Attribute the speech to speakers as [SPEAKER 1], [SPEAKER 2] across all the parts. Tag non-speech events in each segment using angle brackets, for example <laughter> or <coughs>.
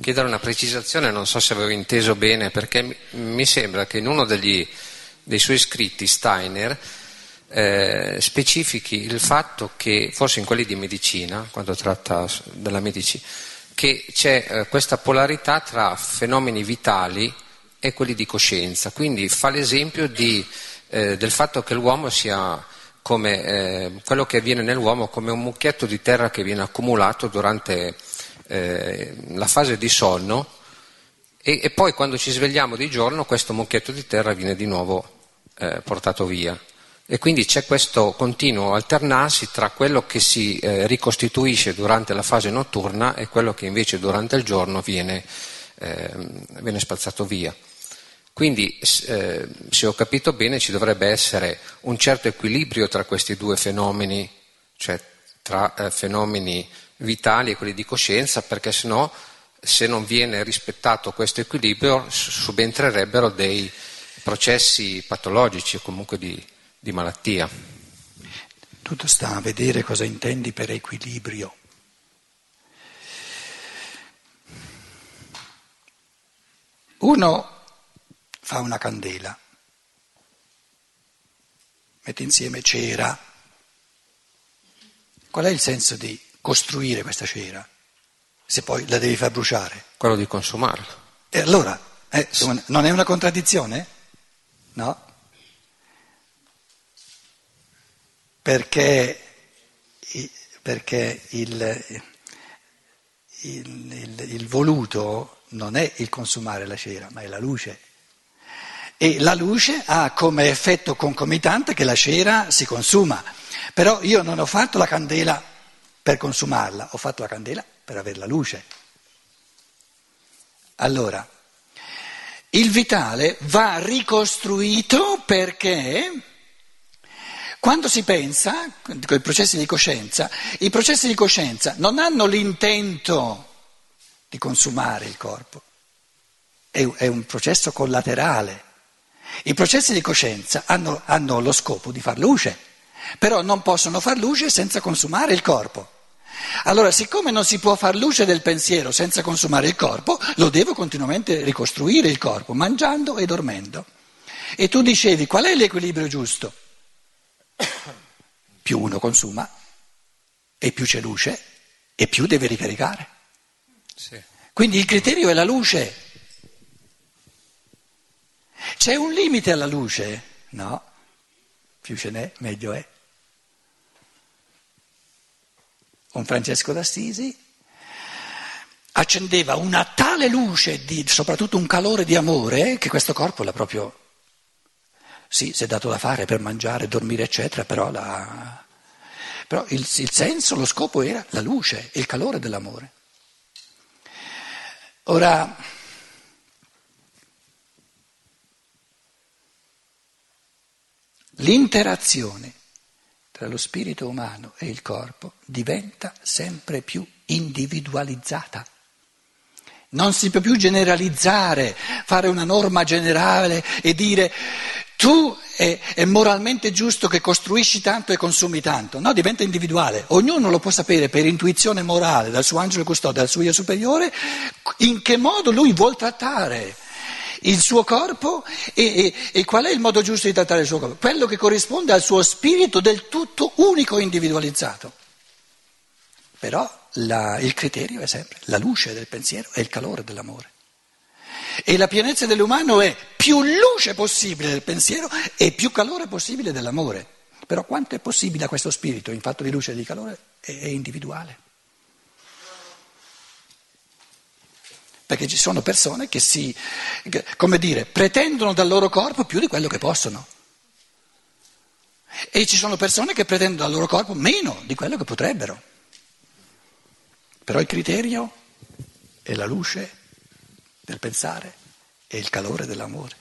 [SPEAKER 1] chiedere una precisazione, non so se avevo inteso bene, perché mi sembra che in uno degli, dei suoi scritti Steiner eh, specifichi il fatto che, forse in quelli di medicina, quando tratta della medicina, che c'è eh, questa polarità tra fenomeni vitali e quelli di coscienza. Quindi fa l'esempio di, eh, del fatto che l'uomo sia come eh, quello che avviene nell'uomo come un mucchietto di terra che viene accumulato durante eh, la fase di sonno e, e, poi quando ci svegliamo di giorno questo mucchietto di terra viene di nuovo eh, portato via. E quindi c'è questo continuo alternarsi tra quello che si eh, ricostituisce durante la fase notturna e quello che invece durante il giorno viene, ehm, viene spazzato via. Quindi, eh, se ho capito bene, ci dovrebbe essere un certo equilibrio tra questi due fenomeni, cioè tra eh, fenomeni vitali e quelli di coscienza, perché sennò, se non viene rispettato questo equilibrio, subentrerebbero dei processi patologici o comunque di, di malattia.
[SPEAKER 2] Tutto sta a vedere cosa intendi per equilibrio. Uno fa una candela, mette insieme cera. Qual è il senso di costruire questa cera? Se poi la devi far bruciare.
[SPEAKER 1] Quello di consumarla.
[SPEAKER 2] E allora, eh, non è una contraddizione? No? Perché, perché il, il, il, il voluto non è il consumare la cera, ma è la luce. E la luce ha come effetto concomitante che la cera si consuma. Però io non ho fatto la candela per consumarla, ho fatto la candela per avere la luce. Allora, il vitale va ricostruito perché quando si pensa, con i processi di coscienza, i processi di coscienza non hanno l'intento di consumare il corpo, è un processo collaterale. I processi di coscienza hanno, hanno lo scopo di far luce, però non possono far luce senza consumare il corpo. Allora, siccome non si può far luce del pensiero senza consumare il corpo, lo devo continuamente ricostruire il corpo, mangiando e dormendo. E tu dicevi, qual è l'equilibrio giusto? <coughs> più uno consuma e più c'è luce e più deve ricaricare. Sì. Quindi il criterio è la luce. C'è un limite alla luce? No, più ce n'è, meglio è. Un Francesco d'Assisi accendeva una tale luce, di, soprattutto un calore di amore, che questo corpo l'ha proprio... Sì, si è dato da fare per mangiare, dormire, eccetera, però, la, però il, il senso, lo scopo era la luce, il calore dell'amore. Ora, L'interazione tra lo spirito umano e il corpo diventa sempre più individualizzata. Non si può più generalizzare, fare una norma generale e dire tu è, è, moralmente giusto che costruisci tanto e consumi tanto. No, diventa individuale. Ognuno lo può sapere per intuizione morale dal suo angelo custode, dal suo io superiore, in che modo lui vuol trattare il suo corpo e, e, e, qual è il modo giusto di trattare il suo corpo? Quello che corrisponde al suo spirito del tutto unico e individualizzato. Però la, il criterio è sempre la luce del pensiero e il calore dell'amore. E la pienezza dell'umano è più luce possibile del pensiero e più calore possibile dell'amore. Però quanto è possibile a questo spirito in fatto di luce e di calore è, è individuale. Perché ci sono persone che si, come dire, pretendono dal loro corpo più di quello che possono. E ci sono persone che pretendono dal loro corpo meno di quello che potrebbero. Però il criterio è la luce del pensare e il calore dell'amore.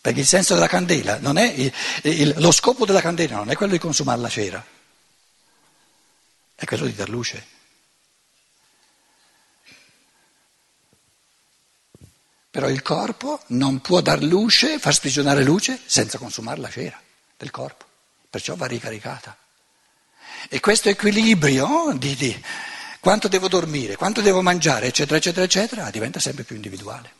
[SPEAKER 2] Perché il senso della candela non è il, il, lo scopo della candela non è quello di consumare la cera, è quello di dar luce. Però il corpo non può dar luce, far sprigionare luce senza consumare la cera del corpo, perciò va ricaricata. E questo equilibrio di, di quanto devo dormire, quanto devo mangiare, eccetera, eccetera, eccetera, diventa sempre più individuale.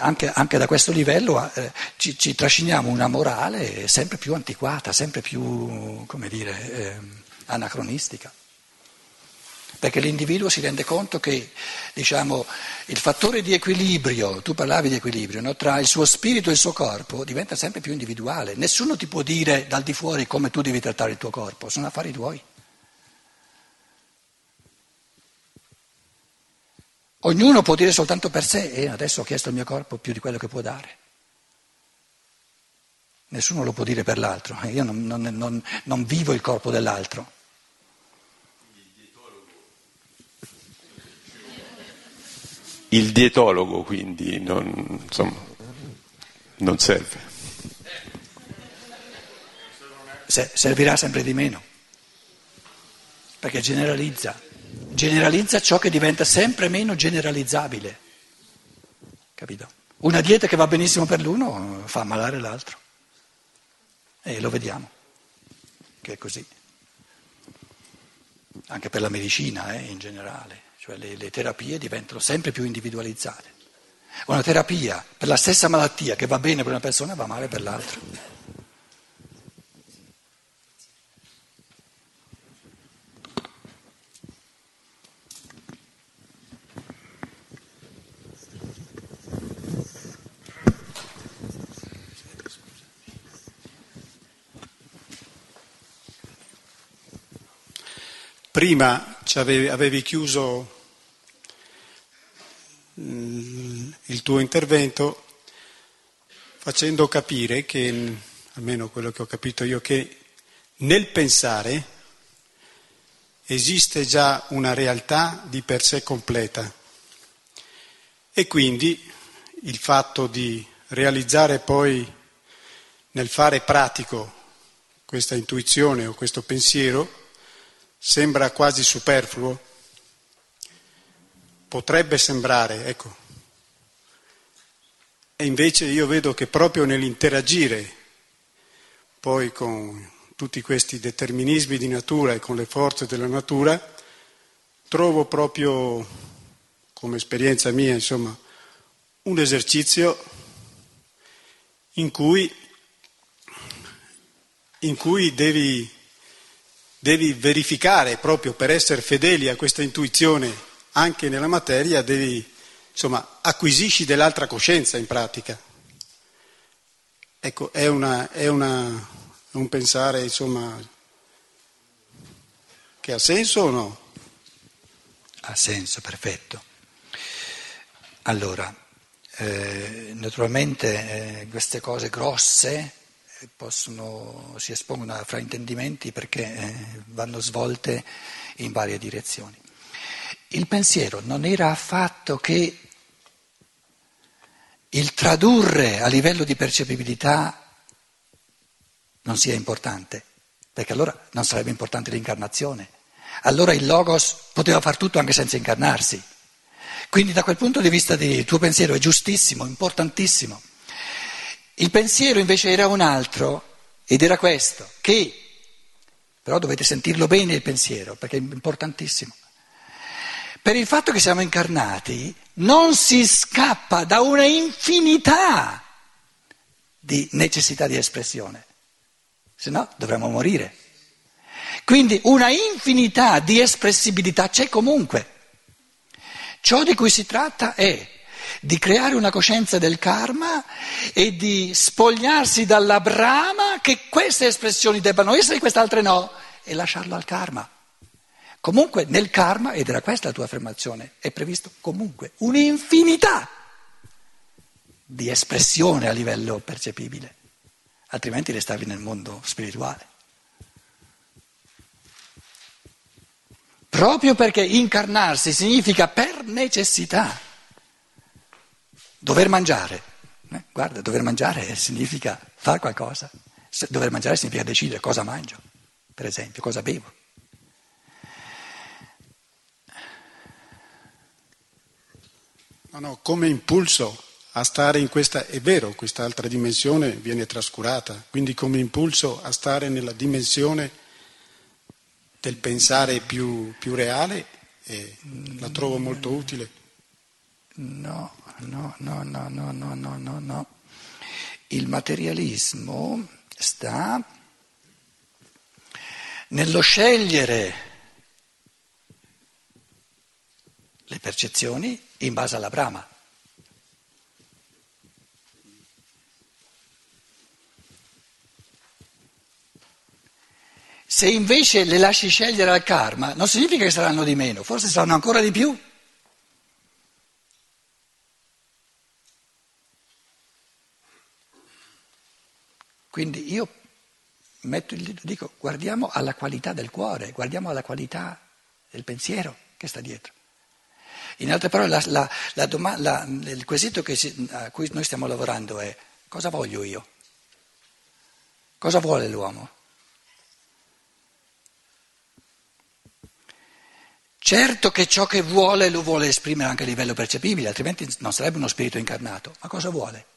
[SPEAKER 2] Anche, anche da questo livello eh, ci, ci, trasciniamo una morale sempre più antiquata, sempre più, come dire, eh, anacronistica perché l'individuo si rende conto che diciamo, il fattore di equilibrio, tu parlavi di equilibrio, no? tra il suo spirito e il suo corpo diventa sempre più individuale. Nessuno ti può dire dal di fuori come tu devi trattare il tuo corpo, sono affari tuoi. Ognuno può dire soltanto per sé, e eh, adesso ho chiesto al mio corpo più di quello che può dare. Nessuno lo può dire per l'altro, io non, non, non, non vivo il corpo dell'altro.
[SPEAKER 3] Il dietologo quindi non, insomma, non serve.
[SPEAKER 2] servirà sempre di meno, perché generalizza, generalizza ciò che diventa sempre meno generalizzabile. Capito? Una dieta che va benissimo per l'uno fa malare l'altro. E lo vediamo, che è così. Anche per la medicina eh, in generale cioè le, le terapie diventano sempre più individualizzate. Una terapia per la stessa malattia che va bene per una persona va male per l'altra.
[SPEAKER 4] Prima avevi, avevi chiuso Mm, il tuo intervento facendo capire che, almeno quello che ho capito io, che nel pensare esiste già una realtà di per sé completa. E quindi il fatto di realizzare poi nel fare pratico questa intuizione o questo pensiero sembra quasi superfluo potrebbe sembrare, ecco. E invece io vedo che proprio nell'interagire poi con tutti questi determinismi di natura e con le forze della natura, trovo proprio, come esperienza mia, insomma, un esercizio in cui, in cui devi, devi verificare proprio per essere fedeli a questa intuizione anche nella materia devi, insomma, acquisisci dell'altra coscienza in pratica. Ecco, è, una, è una, un pensare, insomma, che ha senso o no?
[SPEAKER 2] Ha senso, perfetto. Allora, eh, naturalmente eh, queste cose grosse possono, si espongono a fraintendimenti perché eh, vanno svolte in varie direzioni. Il pensiero non era affatto che il tradurre a livello di percepibilità non sia importante, perché allora non sarebbe importante l'incarnazione. Allora il Logos poteva far tutto anche senza incarnarsi. Quindi da quel punto di vista il tuo pensiero è giustissimo, importantissimo. Il pensiero invece era un altro ed era questo, che, però dovete sentirlo bene il pensiero, perché è importantissimo per il fatto che siamo incarnati, non si scappa da una infinità di necessità di espressione, se no dovremmo morire. Quindi una infinità di espressibilità c'è comunque. Ciò di cui si tratta è di creare una coscienza del karma e di spogliarsi dalla brama che queste espressioni debbano essere e altre no, e lasciarlo al karma. Comunque nel karma, ed era questa la tua affermazione, è previsto comunque un'infinità di espressione a livello percepibile, altrimenti restavi nel mondo spirituale. Proprio perché incarnarsi significa per necessità dover mangiare. Eh? Guarda, dover mangiare <laughs> significa fare qualcosa. Dover mangiare significa decidere cosa mangio, per esempio, cosa bevo.
[SPEAKER 4] No, no, come impulso a stare in questa, è vero, quest'altra dimensione viene trascurata, quindi come impulso a stare nella dimensione del pensare più, più reale e la trovo molto utile.
[SPEAKER 2] No, no, no, no, no, no, no, no, no. Il materialismo sta nello scegliere le percezioni in base alla brama. Se invece le lasci scegliere al karma, non significa che saranno di meno, forse saranno ancora di più. Quindi io metto il dito, dico guardiamo alla qualità del cuore, guardiamo alla qualità del pensiero che sta dietro. In altre parole, la, la, la domanda, il quesito si, a cui noi stiamo lavorando è cosa voglio io? Cosa vuole l'uomo? Certo che ciò che vuole lo vuole esprimere anche a livello percepibile, altrimenti non sarebbe uno spirito incarnato. Ma cosa vuole?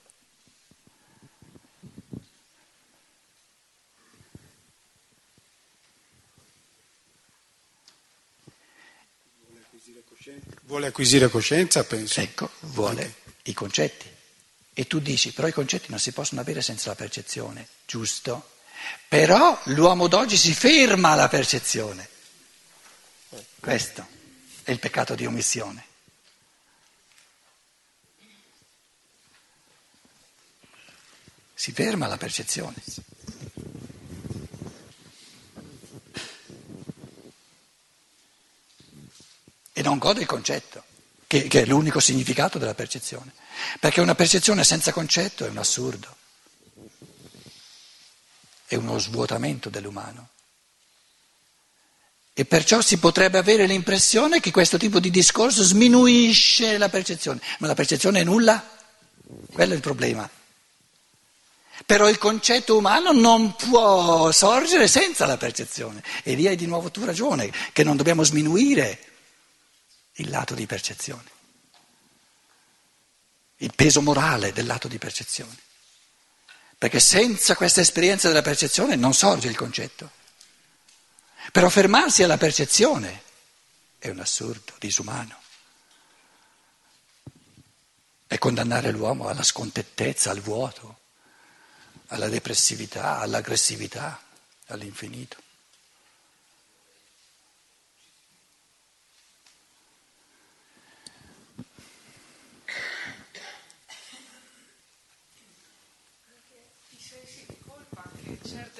[SPEAKER 4] Vuole acquisire coscienza, penso.
[SPEAKER 2] Ecco, vuole anche. i concetti. E tu dici, però i concetti non si possono avere senza la percezione, giusto? Però l'uomo d'oggi si ferma alla percezione. Questo è il peccato di omissione. Si ferma alla percezione. E non gode il concetto, che, che è l'unico significato della percezione. Perché una percezione senza concetto è un assurdo, è uno svuotamento dell'umano. E perciò si potrebbe avere l'impressione che questo tipo di discorso sminuisce la percezione, ma la percezione è nulla, quello è il problema. Però il concetto umano non può sorgere senza la percezione. E lì hai di nuovo tu ragione, che non dobbiamo sminuire il lato di percezione, il peso morale del lato di percezione. Perché senza questa esperienza della percezione non sorge il concetto. Però fermarsi alla percezione è un assurdo disumano. È condannare l'uomo alla scontentezza, al vuoto, alla depressività, all'aggressività, all'infinito.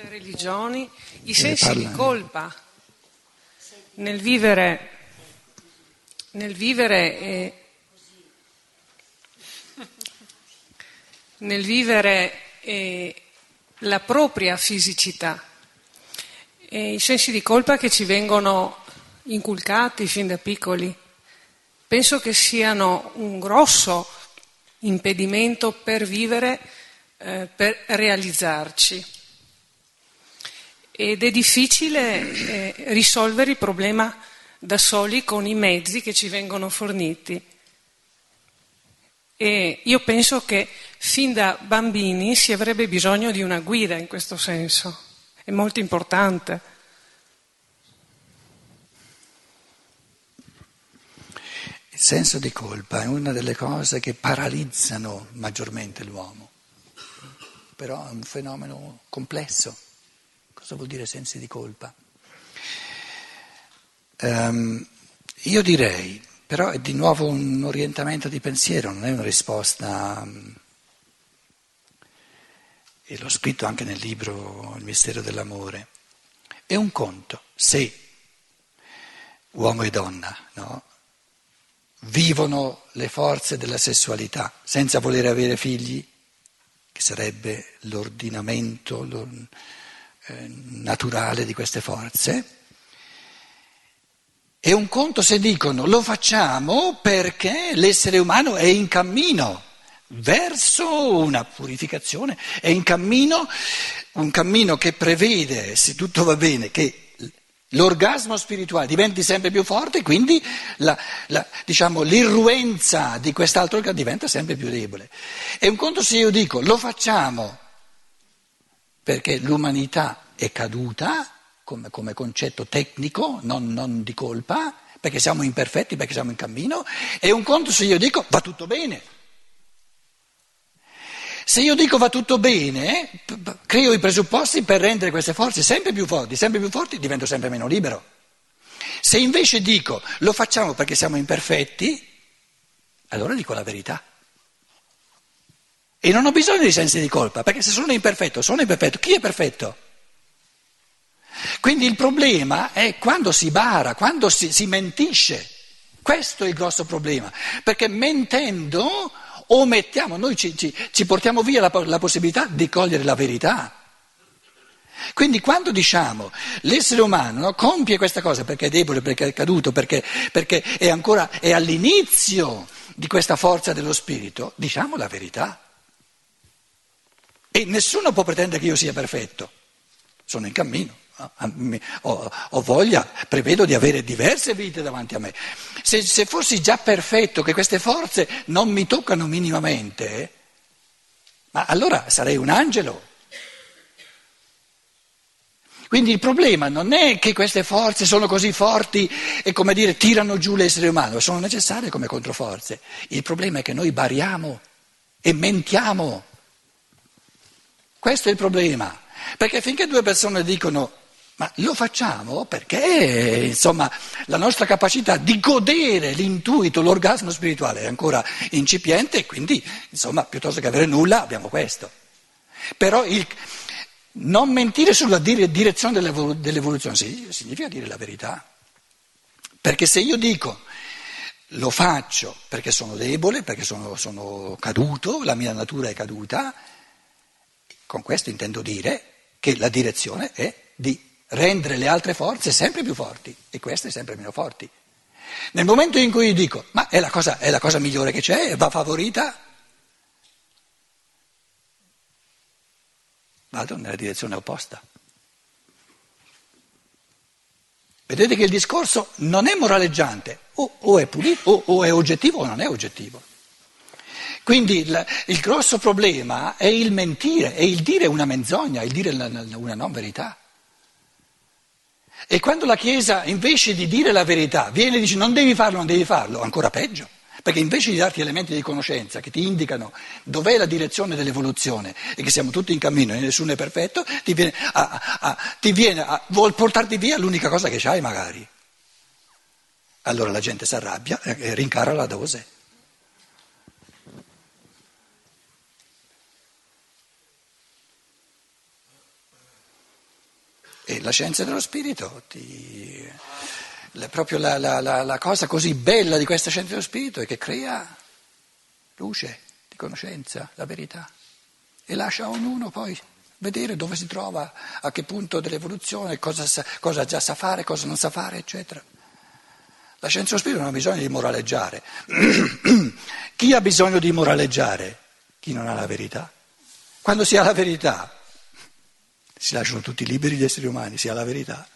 [SPEAKER 5] Certe religioni i sensi di colpa. Nel vivere, nel vivere, eh, nel vivere eh, la propria fisicità. E I sensi di colpa che ci vengono inculcati fin da piccoli penso che siano un grosso impedimento per vivere, eh, per realizzarci ed è difficile eh, risolvere il problema da soli con i mezzi che ci vengono forniti. E io penso che fin da bambini si avrebbe bisogno di una guida in questo senso, è molto importante.
[SPEAKER 2] Il senso di colpa è una delle cose che paralizzano maggiormente l'uomo, però è un fenomeno complesso. Cosa vuol dire sensi di colpa? Um, io direi, però è di nuovo un orientamento di pensiero, non è una risposta, um, e l'ho scritto anche nel libro Il mistero dell'amore, è un conto se uomo e donna no, vivono le forze della sessualità senza voler avere figli, che sarebbe l'ordinamento, l'ordinamento naturale di queste forze. E un conto se dicono lo facciamo perché l'essere umano è in cammino verso una purificazione, è in cammino, un cammino che prevede, se tutto va bene, che l'orgasmo spirituale diventi sempre più forte e quindi la, la, diciamo, l'irruenza di quest'altro orgasmo diventa sempre più debole. E un conto se io dico lo facciamo perché l'umanità è caduta come, come concetto tecnico, non, non di colpa, perché siamo imperfetti, perché siamo in cammino, e un conto se io dico va tutto bene. Se io dico va tutto bene, creo i presupposti per rendere queste forze sempre più forti, sempre più forti, divento sempre meno libero. Se invece dico lo facciamo perché siamo imperfetti, allora dico la verità. E non ho bisogno di sensi di colpa, perché se sono imperfetto, sono imperfetto, chi è perfetto? Quindi il problema è quando si bara, quando si, si mentisce. Questo è il grosso problema, perché mentendo omettiamo, noi ci, ci, ci portiamo via la, la possibilità di cogliere la verità. Quindi quando diciamo l'essere umano no, compie questa cosa perché è debole, perché è caduto, perché, perché è ancora è all'inizio di questa forza dello spirito, diciamo la verità. E nessuno può pretendere che io sia perfetto, sono in cammino. Ho, ho, voglia, prevedo di avere diverse vite davanti a me. Se, se, fossi già perfetto, che queste forze non mi toccano minimamente, ma allora sarei un angelo. Quindi il problema non è che queste forze sono così forti e come dire tirano giù l'essere umano, sono necessarie come controforze. Il problema è che noi bariamo e mentiamo. Questo è il problema. Perché finché due persone dicono ma lo facciamo perché insomma, la nostra capacità di godere l'intuito, l'orgasmo spirituale è ancora incipiente e quindi insomma, piuttosto che avere nulla abbiamo questo. Però il, non mentire sulla direzione dell'evoluzione significa dire la verità. Perché se io dico lo faccio perché sono debole, perché sono, sono caduto, la mia natura è caduta, con questo intendo dire che la direzione è di rendere le altre forze sempre più forti e queste sempre meno forti. Nel momento in cui dico, ma è la cosa, è la cosa migliore che c'è, va favorita, vado nella direzione opposta. Vedete che il discorso non è moraleggiante, o, o è pulito, o, o, è oggettivo o non è oggettivo. Quindi il, il, grosso problema è il mentire, è il dire una menzogna, il dire una non verità. E quando la Chiesa invece di dire la verità viene e dice non devi farlo, non devi farlo, ancora peggio. Perché invece di darti elementi di conoscenza che ti indicano dov'è la direzione dell'evoluzione e che siamo tutti in cammino e nessuno è perfetto, ti viene, a, a, ti viene a, vuol portarti via l'unica cosa che c'hai magari. Allora la gente si arrabbia e rincara la dose. E la scienza dello spirito, ti, la, proprio la, la, la, cosa così bella di questa scienza dello spirito è che crea luce di conoscenza, la verità, e lascia a ognuno poi vedere dove si trova, a che punto dell'evoluzione, cosa, sa, cosa già sa fare, cosa non sa fare, eccetera. La scienza dello spirito non ha bisogno di moraleggiare. <clears throat> Chi ha bisogno di moraleggiare? Chi non ha la verità. Quando si ha la verità, si lasciano tutti liberi gli esseri umani, sia la verità.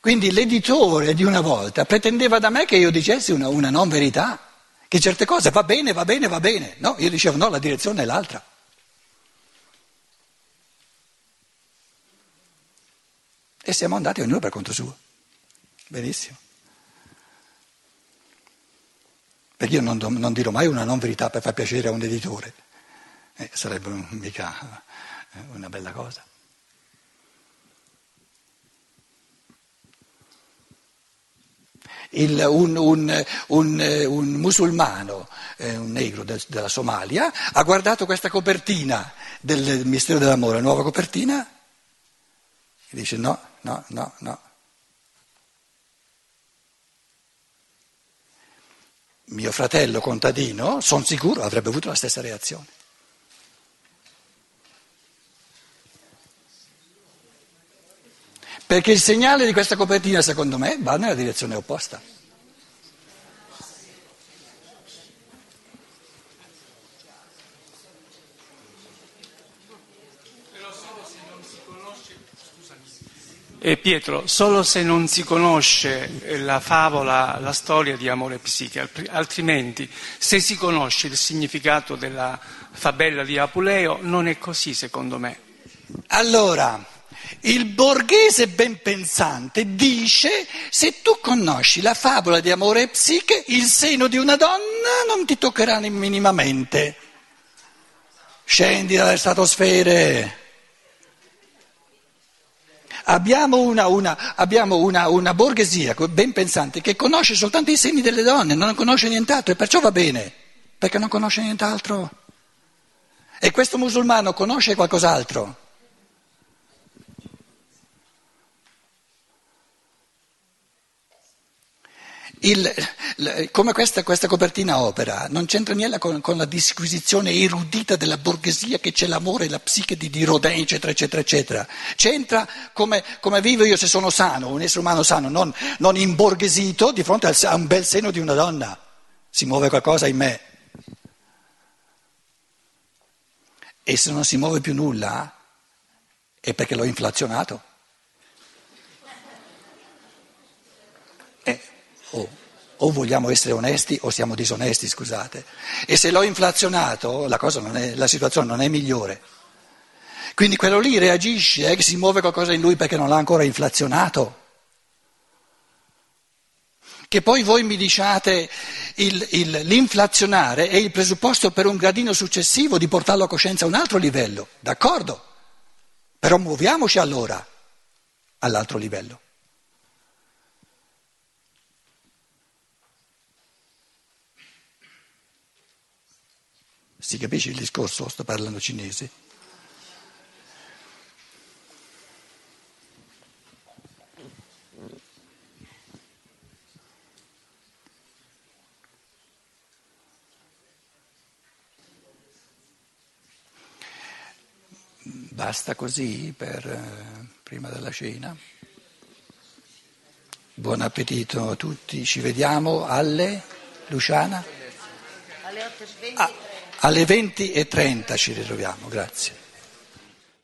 [SPEAKER 2] Quindi l'editore di una volta pretendeva da me che io dicessi una, una non verità, che certe cose va bene, va bene, va bene. No, io dicevo no, la direzione è l'altra. E siamo andati ognuno per conto suo. Benissimo. Perché io non, non dirò mai una non verità per far piacere a un editore eh, sarebbe mica eh, una bella cosa. Il, un, un, un, un, musulmano, eh, un negro del, della Somalia, ha guardato questa copertina del mistero dell'amore, la nuova copertina, e dice no, no, no, no. Mio fratello contadino, sono sicuro, avrebbe avuto la stessa reazione. Perché il segnale di questa copertina, secondo me, va nella direzione opposta.
[SPEAKER 6] E Pietro, solo se non si conosce eh, la favola, la storia di amore e psiche, altrimenti se si conosce il significato della fabella di Apuleo non è così secondo me.
[SPEAKER 2] Allora, il borghese ben pensante dice se tu conosci la favola di amore e psiche, il seno di una donna non ti toccherà minimamente. Scendi dalle stratosfere. Abbiamo, una, una, abbiamo una, una, borghesia ben pensante che conosce soltanto i seni delle donne, non conosce nient'altro e perciò va bene, perché non conosce nient'altro. E questo musulmano conosce qualcos'altro. Il, come questa, questa, copertina opera non c'entra niente con, con, la disquisizione erudita della borghesia che c'è l'amore e la psiche di, di Rodin, eccetera, eccetera, eccetera. C'entra come, come, vivo io se sono sano, un essere umano sano, non, non imborghesito di fronte al, a un bel seno di una donna. Si muove qualcosa in me. E se non si muove più nulla è perché l'ho inflazionato. O, o, vogliamo essere onesti o siamo disonesti, scusate. E se l'ho inflazionato, la, è, la situazione non è migliore. Quindi quello lì reagisce, eh, si muove qualcosa in lui perché non l'ha ancora inflazionato. Che poi voi mi diciate il, il, l'inflazionare è il presupposto per un gradino successivo di portarlo a coscienza a un altro livello, d'accordo? Però muoviamoci allora all'altro livello. Si capisce il discorso? Sto parlando cinese. Basta così per eh, prima della cena. Buon appetito a tutti, ci vediamo alle Luciana? Alle 8.20. Ah. Alle 20.30 ci ritroviamo, grazie.